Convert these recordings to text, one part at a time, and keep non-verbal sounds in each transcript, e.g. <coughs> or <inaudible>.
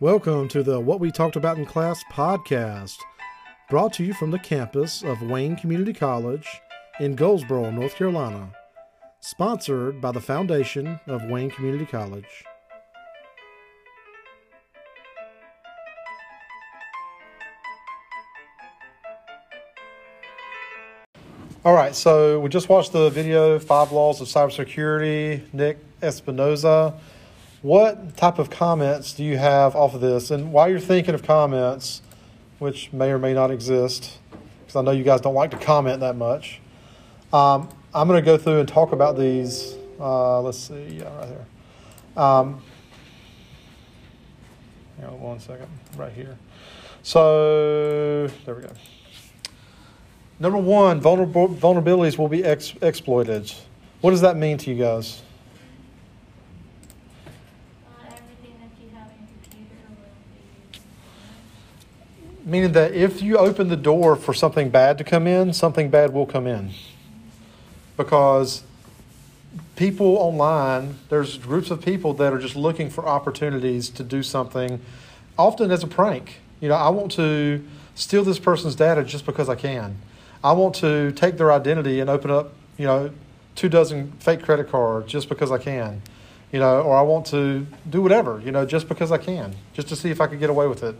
Welcome to the What We Talked About in Class podcast, brought to you from the campus of Wayne Community College in Goldsboro, North Carolina, sponsored by the Foundation of Wayne Community College. All right, so we just watched the video, Five Laws of Cybersecurity, Nick Espinosa. What type of comments do you have off of this? And while you're thinking of comments, which may or may not exist, because I know you guys don't like to comment that much, um, I'm going to go through and talk about these. Uh, let's see, yeah, right here. Um, hang on one second, right here. So, there we go. Number one, vulnerabilities will be ex- exploited. What does that mean to you guys? Uh, everything that you have in your computer will be. Meaning that if you open the door for something bad to come in, something bad will come in. Because people online, there's groups of people that are just looking for opportunities to do something, often as a prank. You know, I want to steal this person's data just because I can. I want to take their identity and open up, you know, two dozen fake credit cards just because I can. You know, or I want to do whatever, you know, just because I can, just to see if I could get away with it.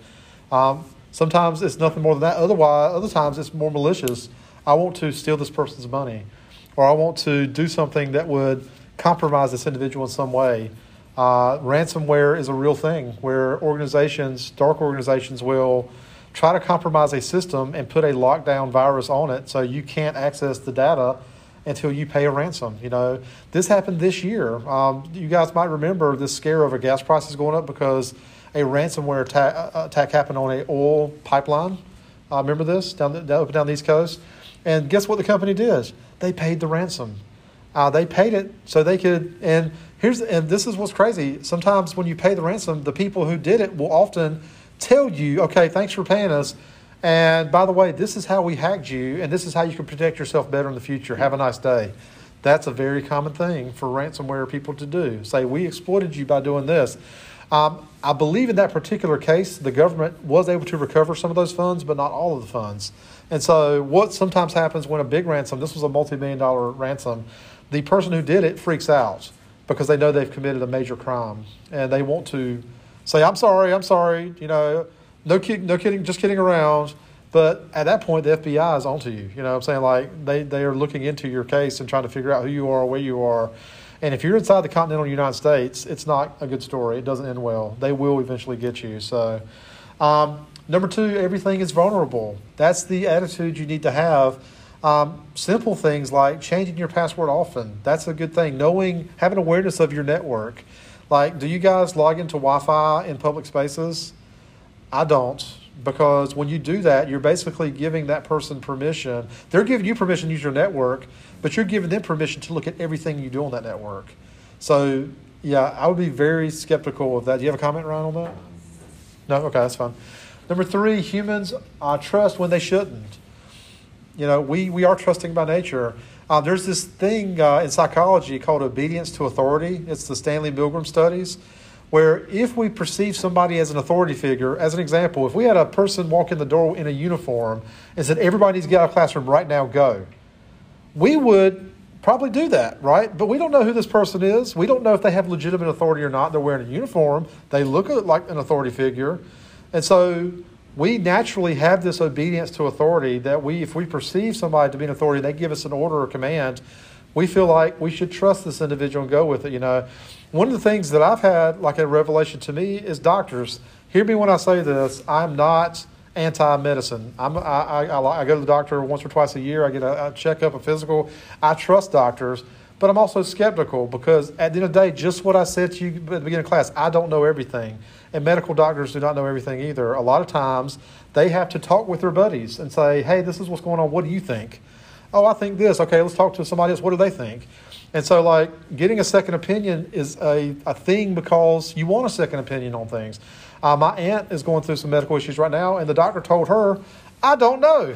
Um, sometimes it's nothing more than that. Otherwise, other times it's more malicious. I want to steal this person's money, or I want to do something that would compromise this individual in some way. Uh, ransomware is a real thing where organizations, dark organizations, will try to compromise a system and put a lockdown virus on it so you can't access the data until you pay a ransom. You know, this happened this year. Um, you guys might remember this scare over gas prices going up because a ransomware attack, attack happened on a oil pipeline. Uh, remember this down the, and down the East Coast? And guess what the company did? They paid the ransom. Uh, they paid it so they could. And here's and this is what's crazy. Sometimes when you pay the ransom, the people who did it will often tell you, okay, thanks for paying us. And by the way, this is how we hacked you, and this is how you can protect yourself better in the future. Have a nice day. That's a very common thing for ransomware people to do. Say, we exploited you by doing this. Um, I believe in that particular case, the government was able to recover some of those funds, but not all of the funds. And so, what sometimes happens when a big ransom, this was a multi million dollar ransom, the person who did it freaks out because they know they've committed a major crime and they want to say, I'm sorry, I'm sorry, you know, no, kid, no kidding, just kidding around. But at that point, the FBI is onto you. You know what I'm saying? Like, they, they are looking into your case and trying to figure out who you are, where you are. And if you're inside the continental United States, it's not a good story. It doesn't end well. They will eventually get you. So, um, number two, everything is vulnerable. That's the attitude you need to have. Um, simple things like changing your password often. That's a good thing. Knowing, having awareness of your network. Like, do you guys log into Wi Fi in public spaces? I don't, because when you do that, you're basically giving that person permission. They're giving you permission to use your network, but you're giving them permission to look at everything you do on that network. So, yeah, I would be very skeptical of that. Do you have a comment, Ryan, on that? No? Okay, that's fine. Number three, humans trust when they shouldn't. You know, we, we are trusting by nature. Uh, there's this thing uh, in psychology called obedience to authority. It's the Stanley Milgram studies, where if we perceive somebody as an authority figure, as an example, if we had a person walk in the door in a uniform and said, everybody needs to get out of classroom right now, go, we would probably do that, right? But we don't know who this person is. We don't know if they have legitimate authority or not. They're wearing a uniform, they look like an authority figure. And so we naturally have this obedience to authority that we, if we perceive somebody to be an authority, they give us an order or command, we feel like we should trust this individual and go with it. You know, one of the things that I've had, like a revelation to me, is doctors. Hear me when I say this. I'm not anti-medicine. I'm, I, I, I go to the doctor once or twice a year. I get a, a checkup, a physical. I trust doctors, but I'm also skeptical because at the end of the day, just what I said to you at the beginning of class, I don't know everything. And medical doctors do not know everything either. A lot of times they have to talk with their buddies and say, hey, this is what's going on. What do you think? Oh, I think this. Okay, let's talk to somebody else. What do they think? And so, like, getting a second opinion is a, a thing because you want a second opinion on things. Uh, my aunt is going through some medical issues right now, and the doctor told her, I don't know.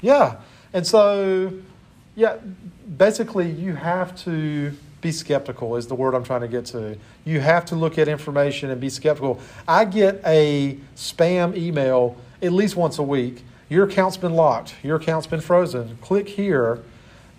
Yeah. And so, yeah, basically, you have to be skeptical is the word I'm trying to get to. You have to look at information and be skeptical. I get a spam email at least once a week. Your account's been locked. Your account's been frozen. Click here,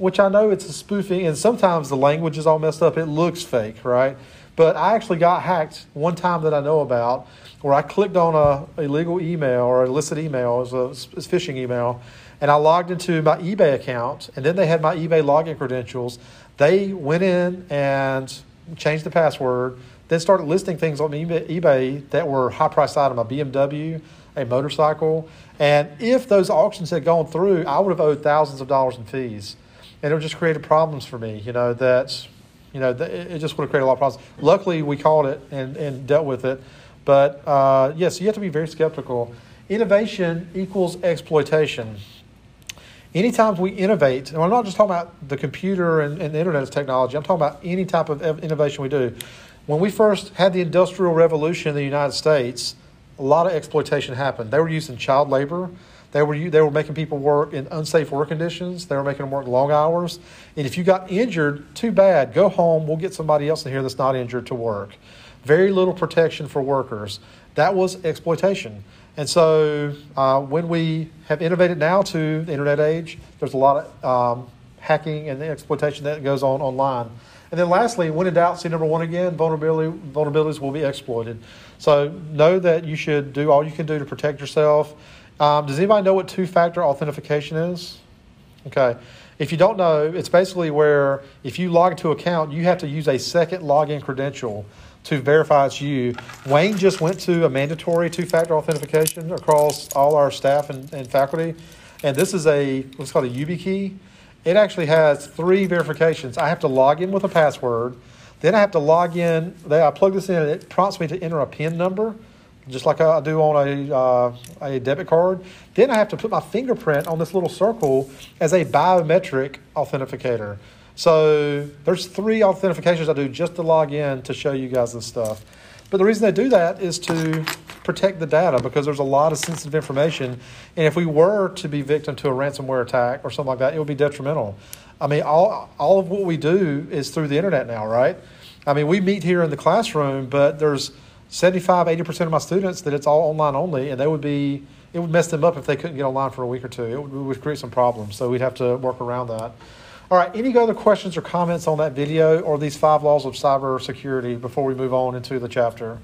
which I know it's a spoofing, and sometimes the language is all messed up. It looks fake, right? But I actually got hacked one time that I know about where I clicked on a illegal email or illicit email, it was a phishing email, and I logged into my eBay account, and then they had my eBay login credentials. They went in and changed the password, then started listing things on eBay that were high priced item, a BMW, a motorcycle. And if those auctions had gone through, I would have owed thousands of dollars in fees. And it just created problems for me, you know, that, you know, it just would have created a lot of problems. Luckily, we caught it and, and dealt with it. But uh, yes, you have to be very skeptical. Innovation equals exploitation. Anytime we innovate, and I'm not just talking about the computer and, and the internet as technology, I'm talking about any type of innovation we do. When we first had the Industrial Revolution in the United States, a lot of exploitation happened. They were using child labor. They were, they were making people work in unsafe work conditions. They were making them work long hours. And if you got injured, too bad. Go home. We'll get somebody else in here that's not injured to work. Very little protection for workers. That was exploitation. And so uh, when we have innovated now to the internet age, there's a lot of um, hacking and exploitation that goes on online. And then lastly, when in doubt, see number one again, vulnerability, vulnerabilities will be exploited. So know that you should do all you can do to protect yourself. Um, does anybody know what two-factor authentication is? Okay. If you don't know, it's basically where if you log into an account, you have to use a second login credential to verify it's you. Wayne just went to a mandatory two-factor authentication across all our staff and, and faculty, and this is a what's called a YubiKey. It actually has three verifications. I have to log in with a password, then I have to log in. I plug this in, and it prompts me to enter a PIN number, just like I do on a uh, a debit card. Then I have to put my fingerprint on this little circle as a biometric authenticator. So there's three authentications I do just to log in to show you guys this stuff. But the reason they do that is to protect the data because there's a lot of sensitive information. And if we were to be victim to a ransomware attack or something like that, it would be detrimental. I mean, all, all of what we do is through the internet now, right? I mean, we meet here in the classroom, but there's 75, 80% of my students that it's all online only, and they would be, it would mess them up if they couldn't get online for a week or two. It would, it would create some problems. So we'd have to work around that. All right, any other questions or comments on that video or these five laws of cybersecurity before we move on into the chapter?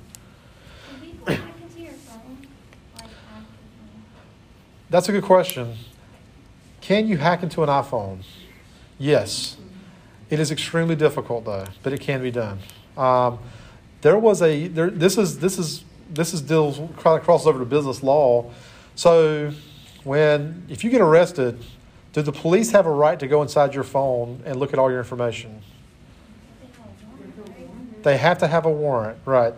That's a good question. Can you hack into an iPhone? Yes. It is extremely difficult though, but it can be done. Um, there was a there, this is this is this is deals kind of crosses over to business law. So when if you get arrested do the police have a right to go inside your phone and look at all your information? They have to have a warrant, right?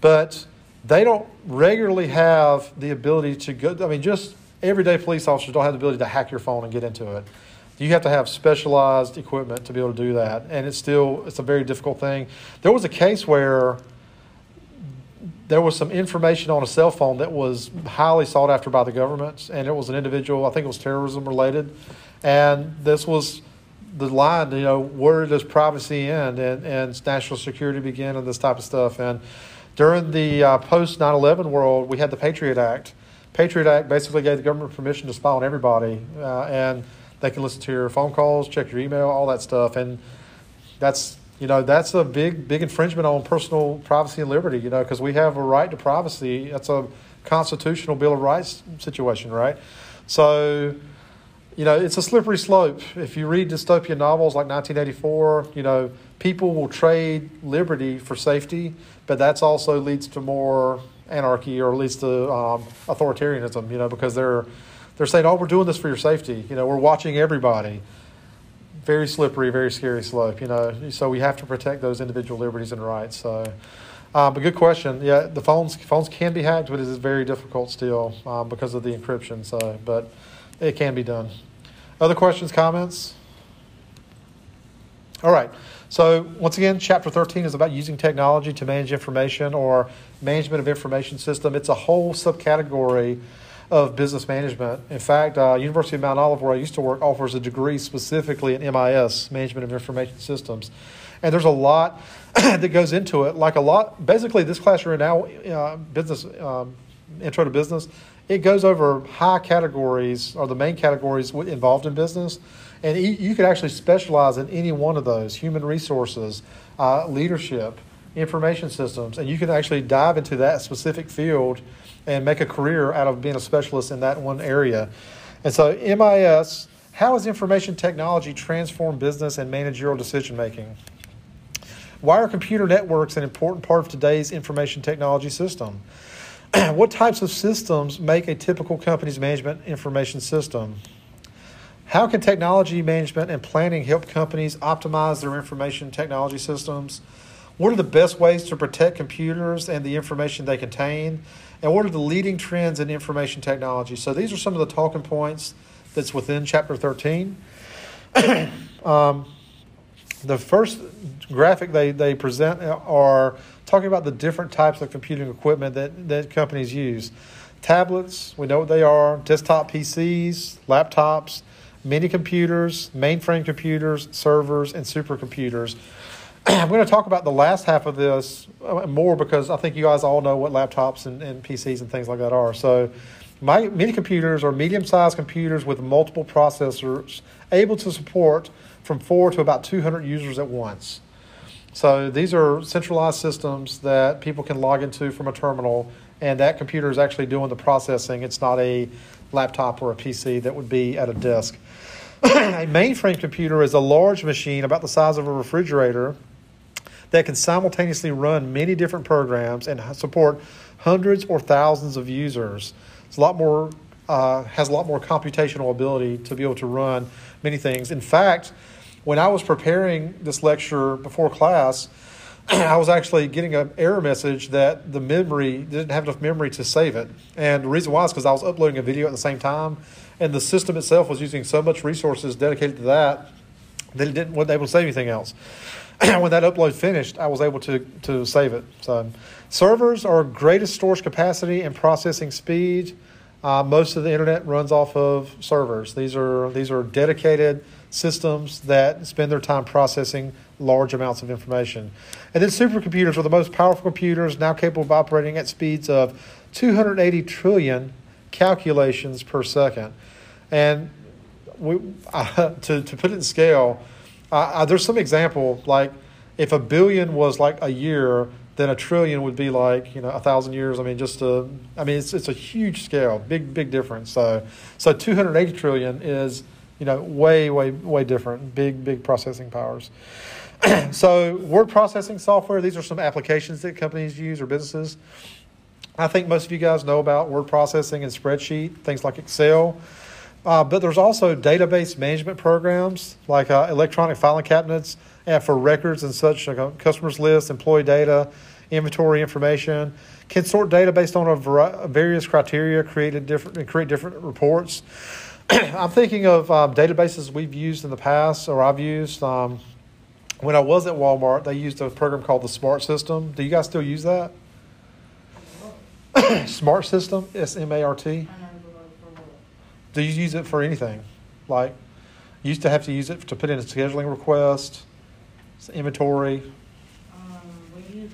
But they don't regularly have the ability to go. I mean, just everyday police officers don't have the ability to hack your phone and get into it. You have to have specialized equipment to be able to do that, and it's still it's a very difficult thing. There was a case where there was some information on a cell phone that was highly sought after by the government, and it was an individual, I think it was terrorism related, and this was the line, you know, where does privacy end and, and national security begin and this type of stuff. And during the uh, post 9 11 world, we had the Patriot Act. Patriot Act basically gave the government permission to spy on everybody, uh, and they can listen to your phone calls, check your email, all that stuff. And that's you know that's a big big infringement on personal privacy and liberty you know because we have a right to privacy. That's a constitutional bill of rights situation right? So you know it's a slippery slope. If you read dystopian novels like 1984 you know people will trade liberty for safety but that's also leads to more anarchy or leads to um, authoritarianism you know because they're they're saying oh we're doing this for your safety you know we're watching everybody very slippery, very scary slope. You know, so we have to protect those individual liberties and rights. So, um, but good question. Yeah, the phones phones can be hacked, but it is very difficult still um, because of the encryption. So, but it can be done. Other questions, comments? All right. So once again, chapter 13 is about using technology to manage information or management of information system. It's a whole subcategory of business management. In fact, uh, University of Mount Olive, where I used to work, offers a degree specifically in MIS, Management of Information Systems. And there's a lot <clears throat> that goes into it. Like a lot, basically, this class you're in now, uh, business, um, intro to business, it goes over high categories or the main categories involved in business. And you, could actually specialize in any one of those human resources, uh, leadership, information systems, and you can actually dive into that specific field and make a career out of being a specialist in that one area. And so, MIS, how has information technology transformed business and managerial decision making? Why are computer networks an important part of today's information technology system? <clears throat> what types of systems make a typical company's management information system? How can technology management and planning help companies optimize their information technology systems? What are the best ways to protect computers and the information they contain? And what are the leading trends in information technology? So these are some of the talking points that's within chapter 13. <coughs> um, the first graphic they, they present are talking about the different types of computing equipment that, that companies use. Tablets, we know what they are, desktop PCs, laptops, mini computers, mainframe computers, servers, and supercomputers. I'm going to talk about the last half of this uh, more because I think you guys all know what laptops and, and PCs and things like that are. So, my mini computers are medium sized computers with multiple processors able to support from four to about 200 users at once. So, these are centralized systems that people can log into from a terminal, and that computer is actually doing the processing. It's not a laptop or a PC that would be at a desk. <clears throat> a mainframe computer is a large machine about the size of a refrigerator that can simultaneously run many different programs and support hundreds or thousands of users. It's a lot more uh, has a lot more computational ability to be able to run many things. In fact, when I was preparing this lecture before class, <clears throat> I was actually getting an error message that the memory didn't have enough memory to save it. And the reason why is because I was uploading a video at the same time, and the system itself was using so much resources dedicated to that that it didn't wasn't able to save anything else. <clears throat> when that upload finished, I was able to, to save it. So, servers are greatest storage capacity and processing speed. Uh, most of the internet runs off of servers. These are these are dedicated systems that spend their time processing large amounts of information. And then supercomputers are the most powerful computers now capable of operating at speeds of 280 trillion calculations per second. And we, uh, <laughs> to, to put it in scale, uh, there's some example like if a billion was like a year, then a trillion would be like you know a thousand years. I mean, just a, I mean, it's it's a huge scale, big big difference. So so 280 trillion is you know way way way different, big big processing powers. <clears throat> so word processing software. These are some applications that companies use or businesses. I think most of you guys know about word processing and spreadsheet things like Excel. Uh, but there's also database management programs like uh, electronic filing cabinets and for records and such, like uh, customers list, employee data, inventory information. Can sort data based on a variety, various criteria, create different create different reports. <clears throat> I'm thinking of um, databases we've used in the past, or I've used. Um, when I was at Walmart, they used a program called the Smart System. Do you guys still use that? <clears throat> Smart System, S M A R T. Do you use it for anything? Like, you used to have to use it to put in a scheduling request, inventory. Um, we use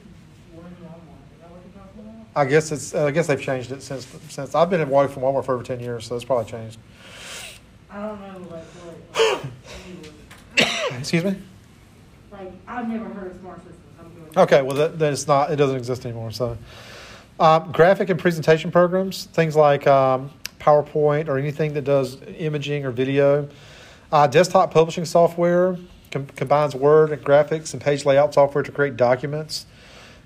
one Walmart. Is that what you're talking about? I guess it's. I guess they've changed it since. Since I've been away from Walmart for over ten years, so it's probably changed. I don't know, like, what, <coughs> anyway. Excuse me. like, I've never heard of smart systems. Okay, well that, then it's not. It doesn't exist anymore. So, um, graphic and presentation programs, things like um, PowerPoint or anything that does imaging or video. Uh, desktop publishing software com- combines Word and graphics and page layout software to create documents.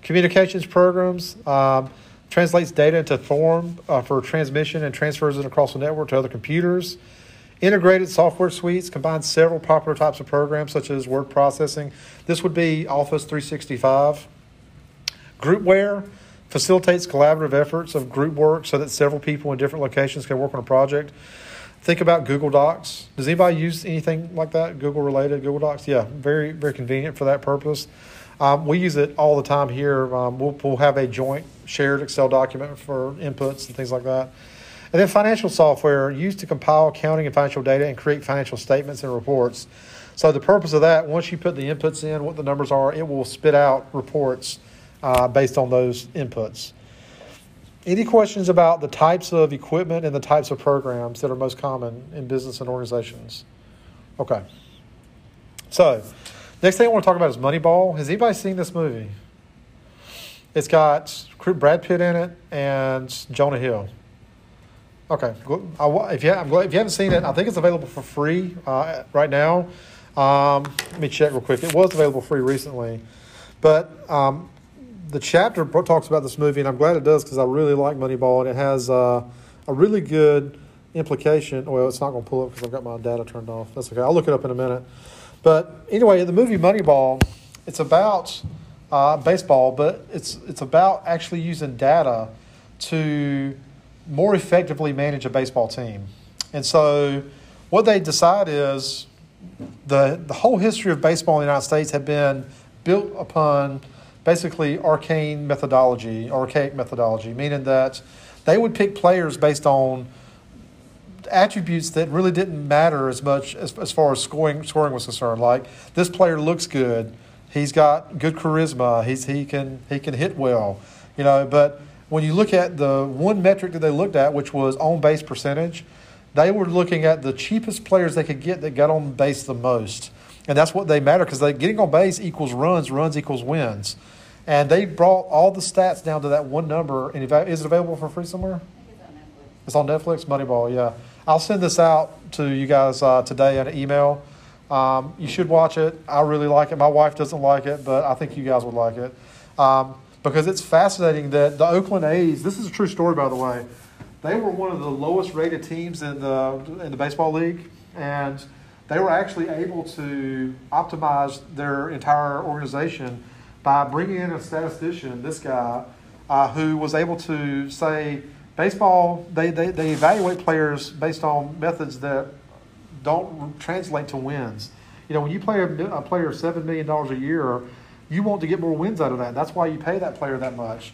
Communications programs um, translates data into form uh, for transmission and transfers it across the network to other computers. Integrated software suites combine several popular types of programs such as word processing. This would be Office 365. Groupware facilitates collaborative efforts of group work so that several people in different locations can work on a project. Think about Google Docs. Does anybody use anything like that, Google related, Google Docs? Yeah, very, very convenient for that purpose. Um, we use it all the time here. Um, we'll, we'll have a joint shared Excel document for inputs and things like that. And then financial software used to compile accounting and financial data and create financial statements and reports. So the purpose of that, once you put the inputs in, what the numbers are, it will spit out reports uh, based on those inputs. Any questions about the types of equipment and the types of programs that are most common in business and organizations? Okay. So, next thing I want to talk about is Moneyball. Has anybody seen this movie? It's got Brad Pitt in it and Jonah Hill. Okay, I, if you I'm glad, if you haven't seen it, I think it's available for free uh, right now. Um, let me check real quick. It was available free recently, but um, the chapter talks about this movie, and I'm glad it does because I really like Moneyball, and it has uh, a really good implication. Well, it's not going to pull up because I've got my data turned off. That's okay. I'll look it up in a minute. But anyway, the movie Moneyball, it's about uh, baseball, but it's it's about actually using data to more effectively manage a baseball team. And so, what they decide is the the whole history of baseball in the United States had been built upon basically arcane methodology, archaic methodology, meaning that they would pick players based on attributes that really didn't matter as much as, as far as scoring scoring was concerned. Like this player looks good, he's got good charisma, he's he can he can hit well, you know, but when you look at the one metric that they looked at, which was on base percentage, they were looking at the cheapest players they could get that got on base the most. And that's what they matter because getting on base equals runs, runs equals wins. And they brought all the stats down to that one number. And is it available for free somewhere? It's on Netflix, Moneyball, yeah. I'll send this out to you guys uh, today in an email. Um, you should watch it. I really like it. My wife doesn't like it, but I think you guys would like it. Um, because it's fascinating that the Oakland A's, this is a true story, by the way, they were one of the lowest rated teams in the, in the baseball league. And they were actually able to optimize their entire organization by bringing in a statistician, this guy, uh, who was able to say baseball, they, they, they evaluate players based on methods that don't translate to wins. You know, when you play a, a player $7 million a year, you want to get more wins out of that. That's why you pay that player that much.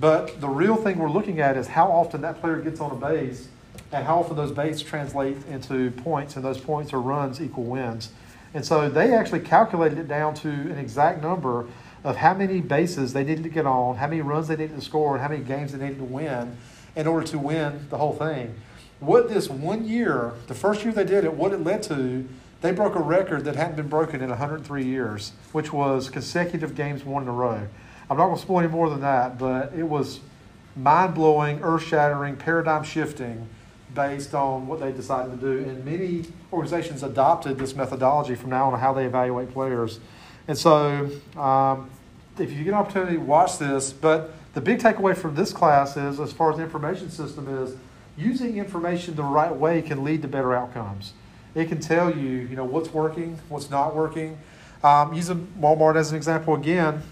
But the real thing we're looking at is how often that player gets on a base and how often those bases translate into points, and those points or runs equal wins. And so they actually calculated it down to an exact number of how many bases they needed to get on, how many runs they needed to score, and how many games they needed to win in order to win the whole thing. What this one year, the first year they did it, what it led to they broke a record that hadn't been broken in 103 years, which was consecutive games won in a row. I'm not going to spoil any more than that, but it was mind blowing, earth shattering, paradigm shifting based on what they decided to do. And many organizations adopted this methodology from now on how they evaluate players. And so, um, if you get an opportunity, watch this. But the big takeaway from this class is, as far as the information system is, using information the right way can lead to better outcomes. It can tell you, you know, what's working, what's not working. Um, using Walmart as an example again,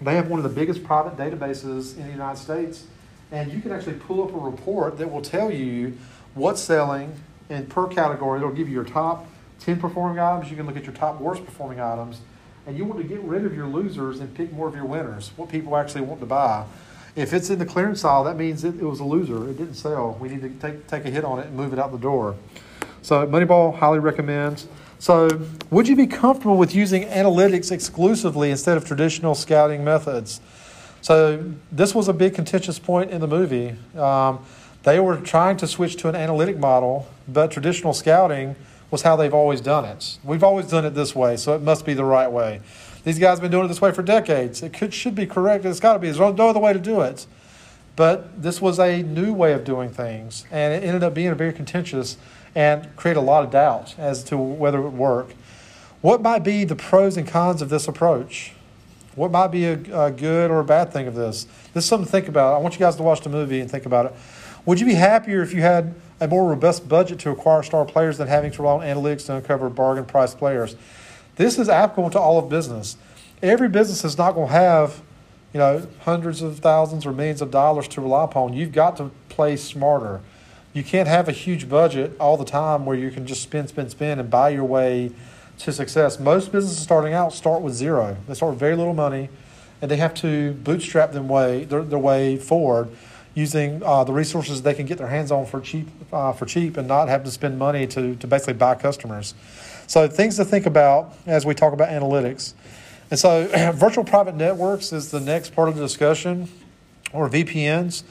they have one of the biggest private databases in the United States, and you can actually pull up a report that will tell you what's selling and per category. It'll give you your top 10 performing items. You can look at your top worst performing items, and you want to get rid of your losers and pick more of your winners, what people actually want to buy. If it's in the clearance aisle, that means it, it was a loser. It didn't sell. We need to take, take a hit on it and move it out the door. So Moneyball highly recommends. So would you be comfortable with using analytics exclusively instead of traditional scouting methods? So this was a big contentious point in the movie. Um, they were trying to switch to an analytic model, but traditional scouting was how they've always done it. We've always done it this way, so it must be the right way. These guys have been doing it this way for decades. It could, should be correct. It's got to be. There's no other way to do it. But this was a new way of doing things, and it ended up being very contentious and create a lot of doubt as to whether it would work. What might be the pros and cons of this approach? What might be a, a, good or a bad thing of this? This is something to think about. I want you guys to watch the movie and think about it. Would you be happier if you had a more robust budget to acquire star players than having to rely on analytics to uncover bargain price players? This is applicable to all of business. Every business is not going to have, you know, hundreds of thousands or millions of dollars to rely upon. You've got to play smarter you can't have a huge budget all the time where you can just spend, spend, spend and buy your way to success. Most businesses starting out start with zero. They start with very little money, and they have to bootstrap them way their, their way forward. Using uh, the resources they can get their hands on for cheap, uh, for cheap, and not have to spend money to, to basically buy customers. So things to think about as we talk about analytics. And so <clears throat> virtual private networks is the next part of the discussion, or VPNs.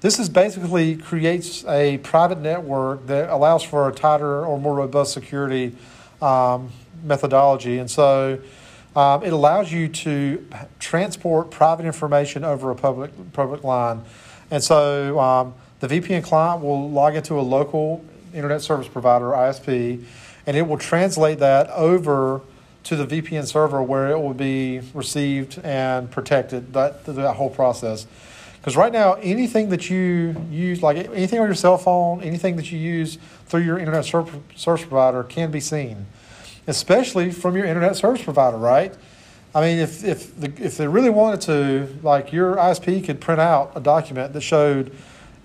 This is basically creates a private network that allows for a tighter or more robust security um, methodology. And so um, it allows you to transport private information over a public public line. And so um, the VPN client will log into a local internet service provider, ISP, and it will translate that over to the VPN server where it will be received and protected, that, that whole process. Because right now, anything that you use, like anything on your cell phone, anything that you use through your internet service provider can be seen, especially from your internet service provider, right? I mean, if, if, the, if they really wanted to, like your ISP could print out a document that showed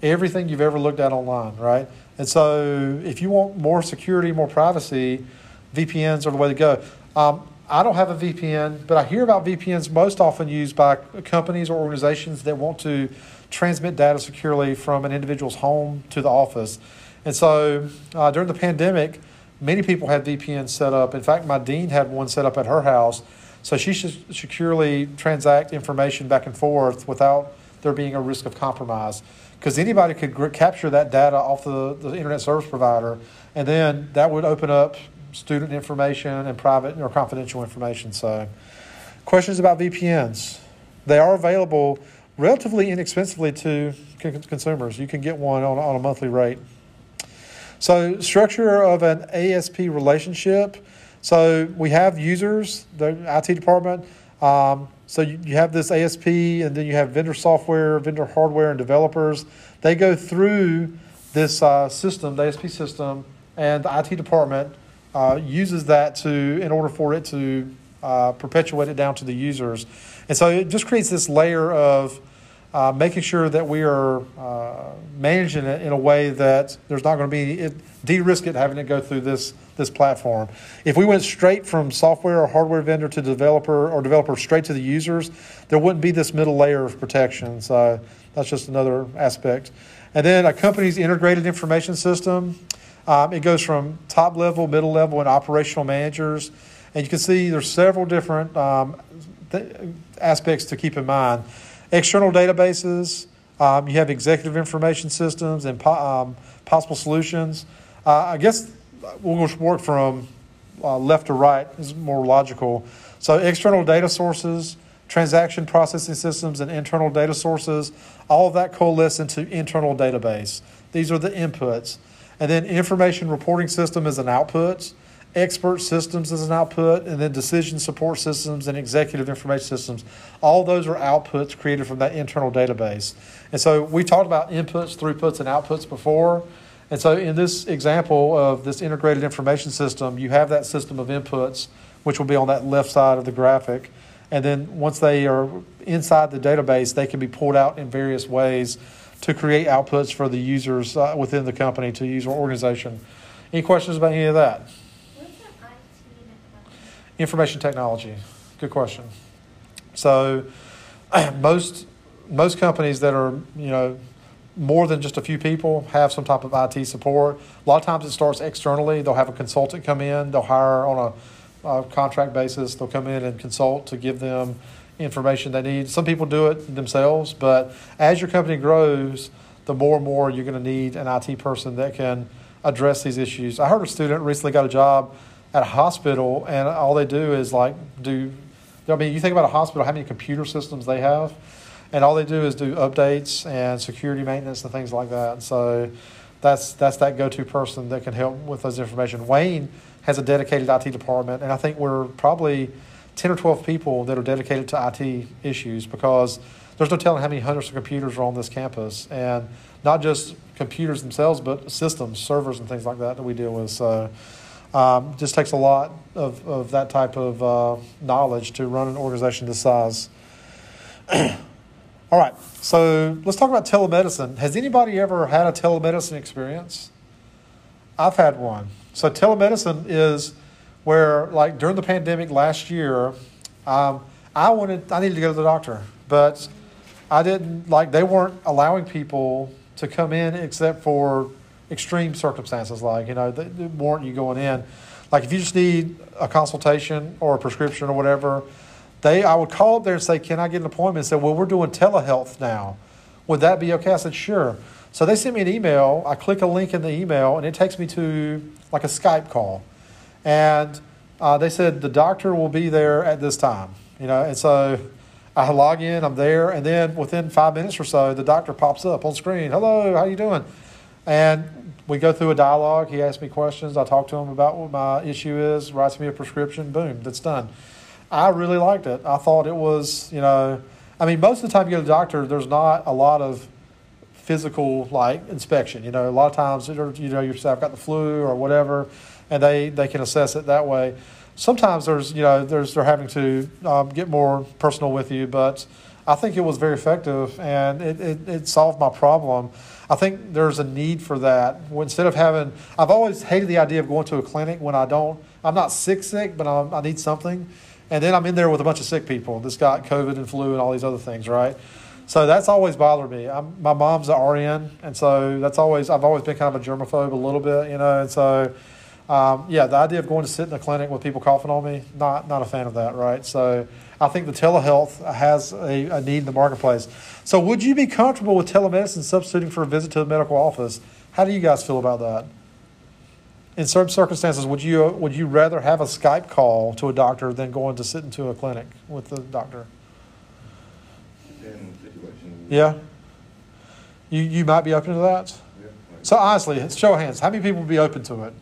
everything you've ever looked at online, right? And so if you want more security, more privacy, VPNs are the way to go. Um, I don't have a VPN, but I hear about VPNs most often used by companies or organizations that want to transmit data securely from an individual's home to the office. And so uh, during the pandemic, many people had VPNs set up. In fact, my dean had one set up at her house so she should securely transact information back and forth without there being a risk of compromise. Because anybody could gr- capture that data off the, the internet service provider, and then that would open up student information and private or confidential information. So, questions about VPNs? They are available relatively inexpensively to con- consumers. You can get one on, on a monthly rate. So, structure of an ASP relationship. So we have users, the IT department. Um, so you, you have this ASP, and then you have vendor software, vendor hardware, and developers. They go through this uh, system, the ASP system, and the IT department uh, uses that to in order for it to uh, perpetuate it down to the users. And so it just creates this layer of uh, making sure that we are uh, managing it in a way that there's not going to be de-risk it having it go through this this platform. If we went straight from software or hardware vendor to developer or developer straight to the users, there wouldn't be this middle layer of protection. So that's just another aspect. And then a company's integrated information system. Um, it goes from top level, middle level, and operational managers. And you can see there's several different um, th- aspects to keep in mind. External databases, um, you have executive information systems and po- um, possible solutions. Uh, I guess we'll work from uh, left to right is more logical. So external data sources, transaction processing systems, and internal data sources, all of that coalesce into internal database. These are the inputs. And then information reporting system is an output expert systems is an output, and then decision support systems and executive information systems. All those are outputs created from that internal database. And so we talked about inputs, throughputs, and outputs before. And so in this example of this integrated information system, you have that system of inputs, which will be on that left side of the graphic. And then once they are inside the database, they can be pulled out in various ways to create outputs for the users uh, within the company, to use or organization. Any questions about any of that? Information technology. Good question. So, <clears throat> most most companies that are you know more than just a few people have some type of IT support. A lot of times it starts externally. They'll have a consultant come in. They'll hire on a, a contract basis. They'll come in and consult to give them information they need. Some people do it themselves, but as your company grows, the more and more you're going to need an IT person that can address these issues. I heard a student recently got a job at a hospital, and all they do is like do. I mean, you think about a hospital, how many computer systems they have, and all they do is do updates and security maintenance and things like that. So that's that's that go-to person that can help with those information. Wayne has a dedicated IT department, and I think we're probably ten or twelve people that are dedicated to IT issues because there's no telling how many hundreds of computers are on this campus, and not just computers themselves, but systems, servers, and things like that that we deal with. So. Um, just takes a lot of, of that type of uh, knowledge to run an organization this size. <clears throat> All right, so let's talk about telemedicine. Has anybody ever had a telemedicine experience? I've had one. So, telemedicine is where, like during the pandemic last year, um, I wanted, I needed to go to the doctor, but I didn't like they weren't allowing people to come in except for extreme circumstances, like you know they, warrant you going in. Like if you just need a consultation or a prescription or whatever, they I would call up there and say, "Can I get an appointment?" And say, "Well, we're doing telehealth now. Would that be okay?" I said, "Sure." So they sent me an email. I click a link in the email, and it takes me to like a Skype call, and uh, they said the doctor will be there at this time. You know, and so I log in, I'm there, and then within five minutes or so, the doctor pops up on screen. Hello, how are you doing? And we go through a dialogue. He asks me questions. I talk to him about what my issue is. Writes me a prescription. Boom, that's done. I really liked it. I thought it was, you know, I mean, most of the time you go to the doctor, there's not a lot of physical like inspection. You know, a lot of times, you know, you say I've got the flu or whatever, and they they can assess it that way. Sometimes there's, you know, there's they're having to um, get more personal with you, but I think it was very effective and it, it, it solved my problem. I think there's a need for that. Instead of having, I've always hated the idea of going to a clinic when I don't, I'm not sick, sick, but I'm, I need something. And then I'm in there with a bunch of sick people that's got COVID and flu and all these other things, right? So that's always bothered me. I'm, my mom's an RN, and so that's always, I've always been kind of a germaphobe a little bit, you know, and so um, yeah, the idea of going to sit in a clinic with people coughing on me, not not a fan of that, right? So I think the telehealth has a, a need in the marketplace. So would you be comfortable with telemedicine substituting for a visit to the medical office? How do you guys feel about that? In certain circumstances, would you would you rather have a Skype call to a doctor than going to sit into a clinic with the doctor? Yeah. You you might be open to that. Yeah, like- So honestly, show of hands, how many people would be open to it?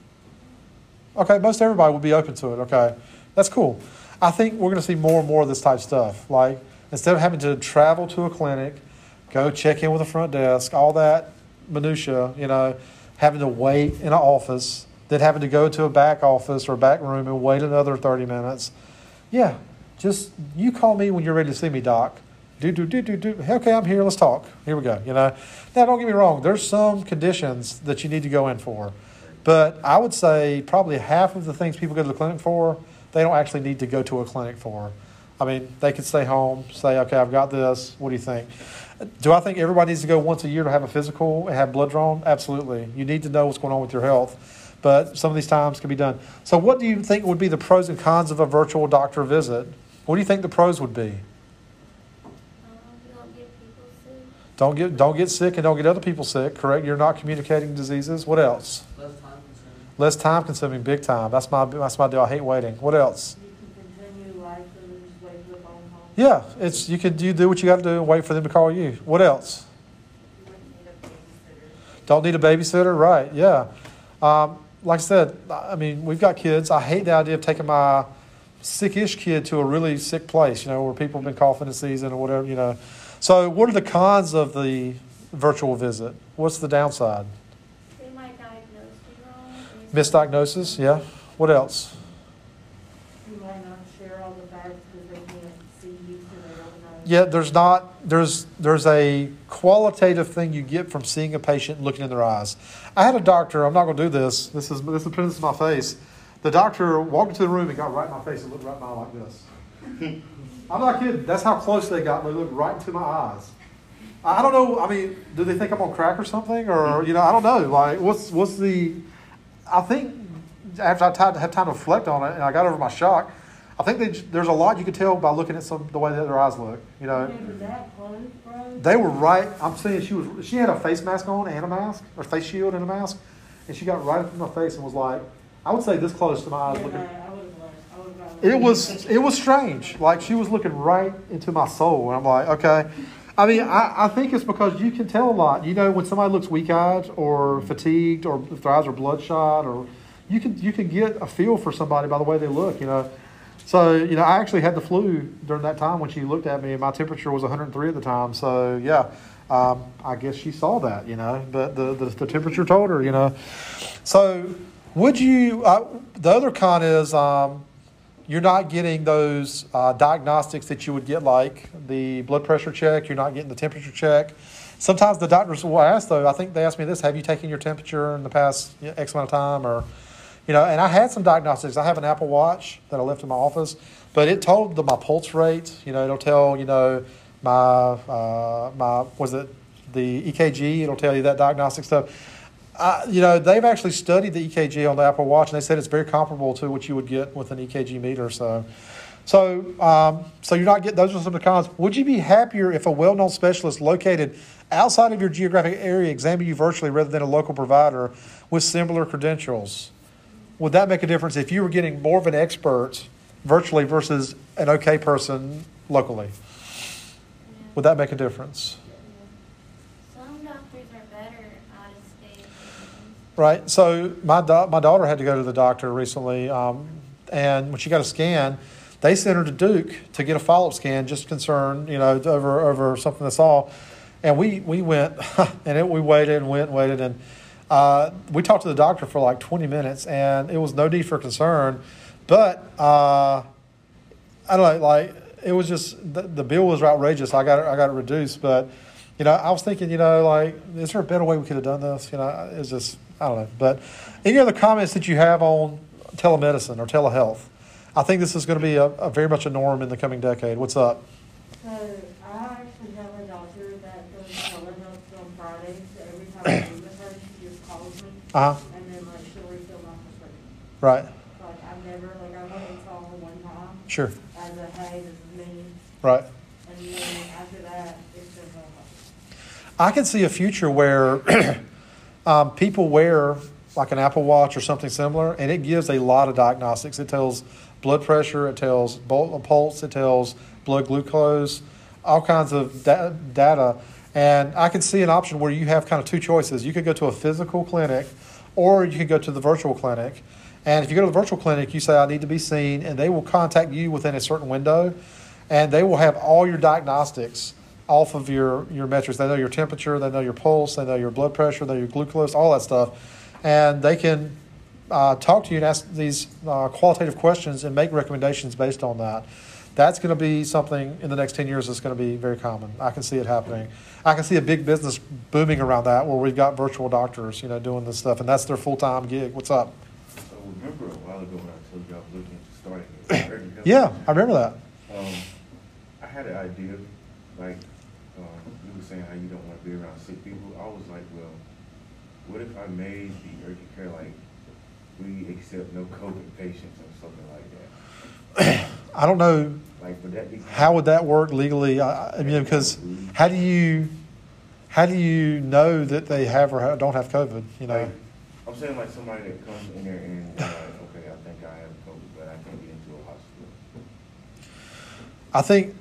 Okay, most everybody would be open to it. Okay, that's cool. I think we're going to see more and more of this type of stuff. Like instead of having to travel to a clinic, go check in with the front desk, all that minutia, you know, having to wait in an office, then having to go to a back office or back room and wait another thirty minutes. Yeah, just you call me when you're ready to see me, doc. Do do do do do. Okay, I'm here. Let's talk. Here we go. You know. Now, don't get me wrong. There's some conditions that you need to go in for. But I would say probably half of the things people go to the clinic for, they don't actually need to go to a clinic for. I mean, they could stay home, say, okay, I've got this. What do you think? Do I think everybody needs to go once a year to have a physical and have blood drawn? Absolutely. You need to know what's going on with your health. But some of these times can be done. So, what do you think would be the pros and cons of a virtual doctor visit? What do you think the pros would be? Um, don't get sick. Don't get sick and don't get other people sick. Correct? You're not communicating diseases. What else? Less time consuming. Less time consuming, big time. That's my that's my deal. I hate waiting. What else? You can continue life and just wait for the phone call. Yeah, it's you can you do what you got to do and wait for them to call you. What else? You need a babysitter. Don't need a babysitter, right? Yeah. Um, like I said, I mean, we've got kids. I hate the idea of taking my sickish kid to a really sick place, you know, where people have been coughing in season or whatever, you know. So, what are the cons of the virtual visit? What's the downside? They might diagnose you wrong. Misdiagnosis, yeah. What else? You might not share all the facts because they can't see you, so Yeah, there's not there's there's a qualitative thing you get from seeing a patient looking in their eyes. I had a doctor. I'm not going to do this. This is this is putting this in my face. The doctor walked into the room and got right in my face and looked right in my eye like this. <laughs> I'm not kidding. That's how close they got. They looked right into my eyes. I don't know. I mean, do they think I'm on crack or something, or you know, I don't know. Like, what's what's the? I think after I to have time to reflect on it and I got over my shock, I think they, there's a lot you could tell by looking at some the way that their eyes look. You know, They were that close, they were right. I'm saying she was. She had a face mask on and a mask, or face shield and a mask, and she got right up in my face and was like, I would say this close to my eyes. Yeah, Looking, I. I it was it was strange. Like she was looking right into my soul, and I'm like, okay. I mean, I, I think it's because you can tell a lot. You know, when somebody looks weak-eyed or fatigued, or if their eyes are bloodshot, or you can you can get a feel for somebody by the way they look. You know, so you know, I actually had the flu during that time when she looked at me, and my temperature was 103 at the time. So yeah, um, I guess she saw that. You know, but the, the the temperature told her. You know, so would you? Uh, the other con is. Um, you're not getting those uh, diagnostics that you would get, like the blood pressure check. You're not getting the temperature check. Sometimes the doctors will ask, though. I think they asked me this: Have you taken your temperature in the past X amount of time, or you know? And I had some diagnostics. I have an Apple Watch that I left in my office, but it told the, my pulse rate. You know, it'll tell you know my uh, my was it the EKG? It'll tell you that diagnostic stuff. Uh, you know, they've actually studied the EKG on the Apple Watch, and they said it's very comparable to what you would get with an EKG meter. So, so, um, so you're not getting those are some of the cons. Would you be happier if a well-known specialist located outside of your geographic area examined you virtually rather than a local provider with similar credentials? Would that make a difference if you were getting more of an expert virtually versus an okay person locally? Would that make a difference? Some doctors are better out of state. Right. So my my daughter had to go to the doctor recently, um, and when she got a scan, they sent her to Duke to get a follow up scan, just concerned, you know, over over something that's all. And we we went, <laughs> and it, we waited and went and waited, and uh, we talked to the doctor for like twenty minutes, and it was no need for concern, but uh, I don't know, like it was just the, the bill was outrageous. I got it, I got it reduced, but you know, I was thinking, you know, like, is there a better way we could have done this? You know, it's just, I don't know. But any other comments that you have on telemedicine or telehealth? I think this is going to be a, a very much a norm in the coming decade. What's up? So I actually have a doctor that does telehealth on Fridays, every time <clears throat> I meet with her, she just calls me. Uh huh. And then like she'll refill. Right. Like I've never, like I went and saw her one time Sure. as a, hey, this is me. Right. And then after that, it's been her I can see a future where <clears throat> um, people wear like an Apple Watch or something similar, and it gives a lot of diagnostics. It tells blood pressure, it tells pulse, it tells blood glucose, all kinds of da- data. And I can see an option where you have kind of two choices. You could go to a physical clinic, or you could go to the virtual clinic. And if you go to the virtual clinic, you say, I need to be seen, and they will contact you within a certain window, and they will have all your diagnostics off of your, your metrics. They know your temperature, they know your pulse, they know your blood pressure, they know your glucose, all that stuff. And they can uh, talk to you and ask these uh, qualitative questions and make recommendations based on that. That's going to be something in the next 10 years that's going to be very common. I can see it happening. I can see a big business booming around that where we've got virtual doctors, you know, doing this stuff, and that's their full time gig. What's up? So remember a while ago when I told you I was looking into starting <coughs> care? Yeah, I remember that. Um, I had an idea, like, um, you were saying how you don't want to be around sick people. I was like, well, what if I made the urgent care like, we accept no COVID patients or something like that? <coughs> I don't know Like, would that be? how would that work legally. I, I mean, because how do you how do you know that they have or don't have COVID? You know, Like, I'm saying like somebody that comes in there and like, okay, I think I have COVID, but I can't get into a hospital. I think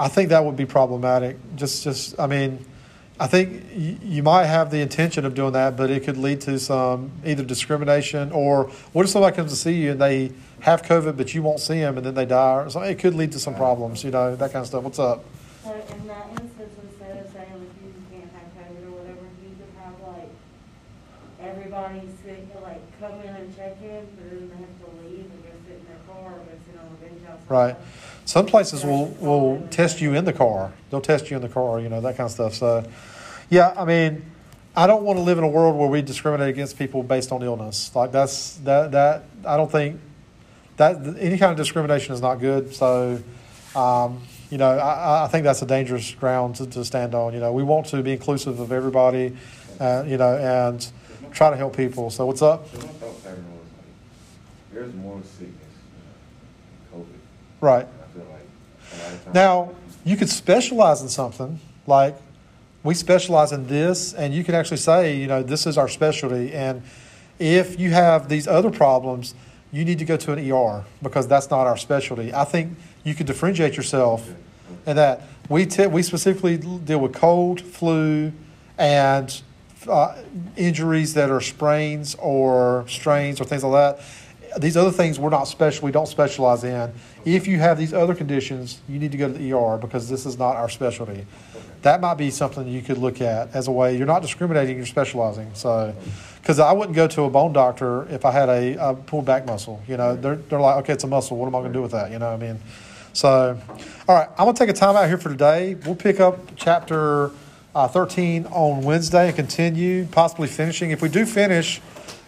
I think that would be problematic. Just just I mean, I think you might have the intention of doing that, but it could lead to some either discrimination or what if somebody comes to see you and they have COVID, but you won't see them and then they die? Or something. It could lead to some problems. You know, that kind of stuff. What's up? So in that instance, instead of saying like you can't have COVID or whatever, you could have like everybody sit, like come in and check in, but then they have to leave and go sit in their car or go sit on the bench outside. Right. Some places will, will test you in the car. They'll test you in the car, you know, that kind of stuff. So, yeah, I mean, I don't want to live in a world where we discriminate against people based on illness. Like that's that that I don't think that any kind of discrimination is not good. So, um, you know, I, I think that's a dangerous ground to, to stand on. You know, we want to be inclusive of everybody, uh, you know, and try to help people. So, what's up? So my thought pattern was like, there's more sickness COVID. Right. And I feel like a lot of times. Now, you could specialize in something like we specialize in this, and you can actually say, you know, this is our specialty. And if you have these other problems, you need to go to an ER because that's not our specialty. I think you could differentiate yourself in that we we specifically deal with cold, flu, and uh, injuries that are sprains or strains or things like that. These other things we're not special. We don't specialize in. If you have these other conditions, you need to go to the ER because this is not our specialty. That might be something you could look at as a way. You're not discriminating. You're specializing. So, because I wouldn't go to a bone doctor if I had a, a pulled back muscle. You know, they're they're like, okay, it's a muscle. What am I going to do with that? You know, what I mean. So, all right, I'm going to take a time out here for today. We'll pick up chapter uh, 13 on Wednesday and continue, possibly finishing. If we do finish,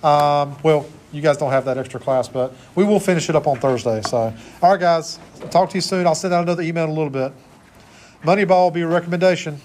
um, well, you guys don't have that extra class, but we will finish it up on Thursday. So, all right, guys, talk to you soon. I'll send out another email in a little bit. Moneyball will be a recommendation.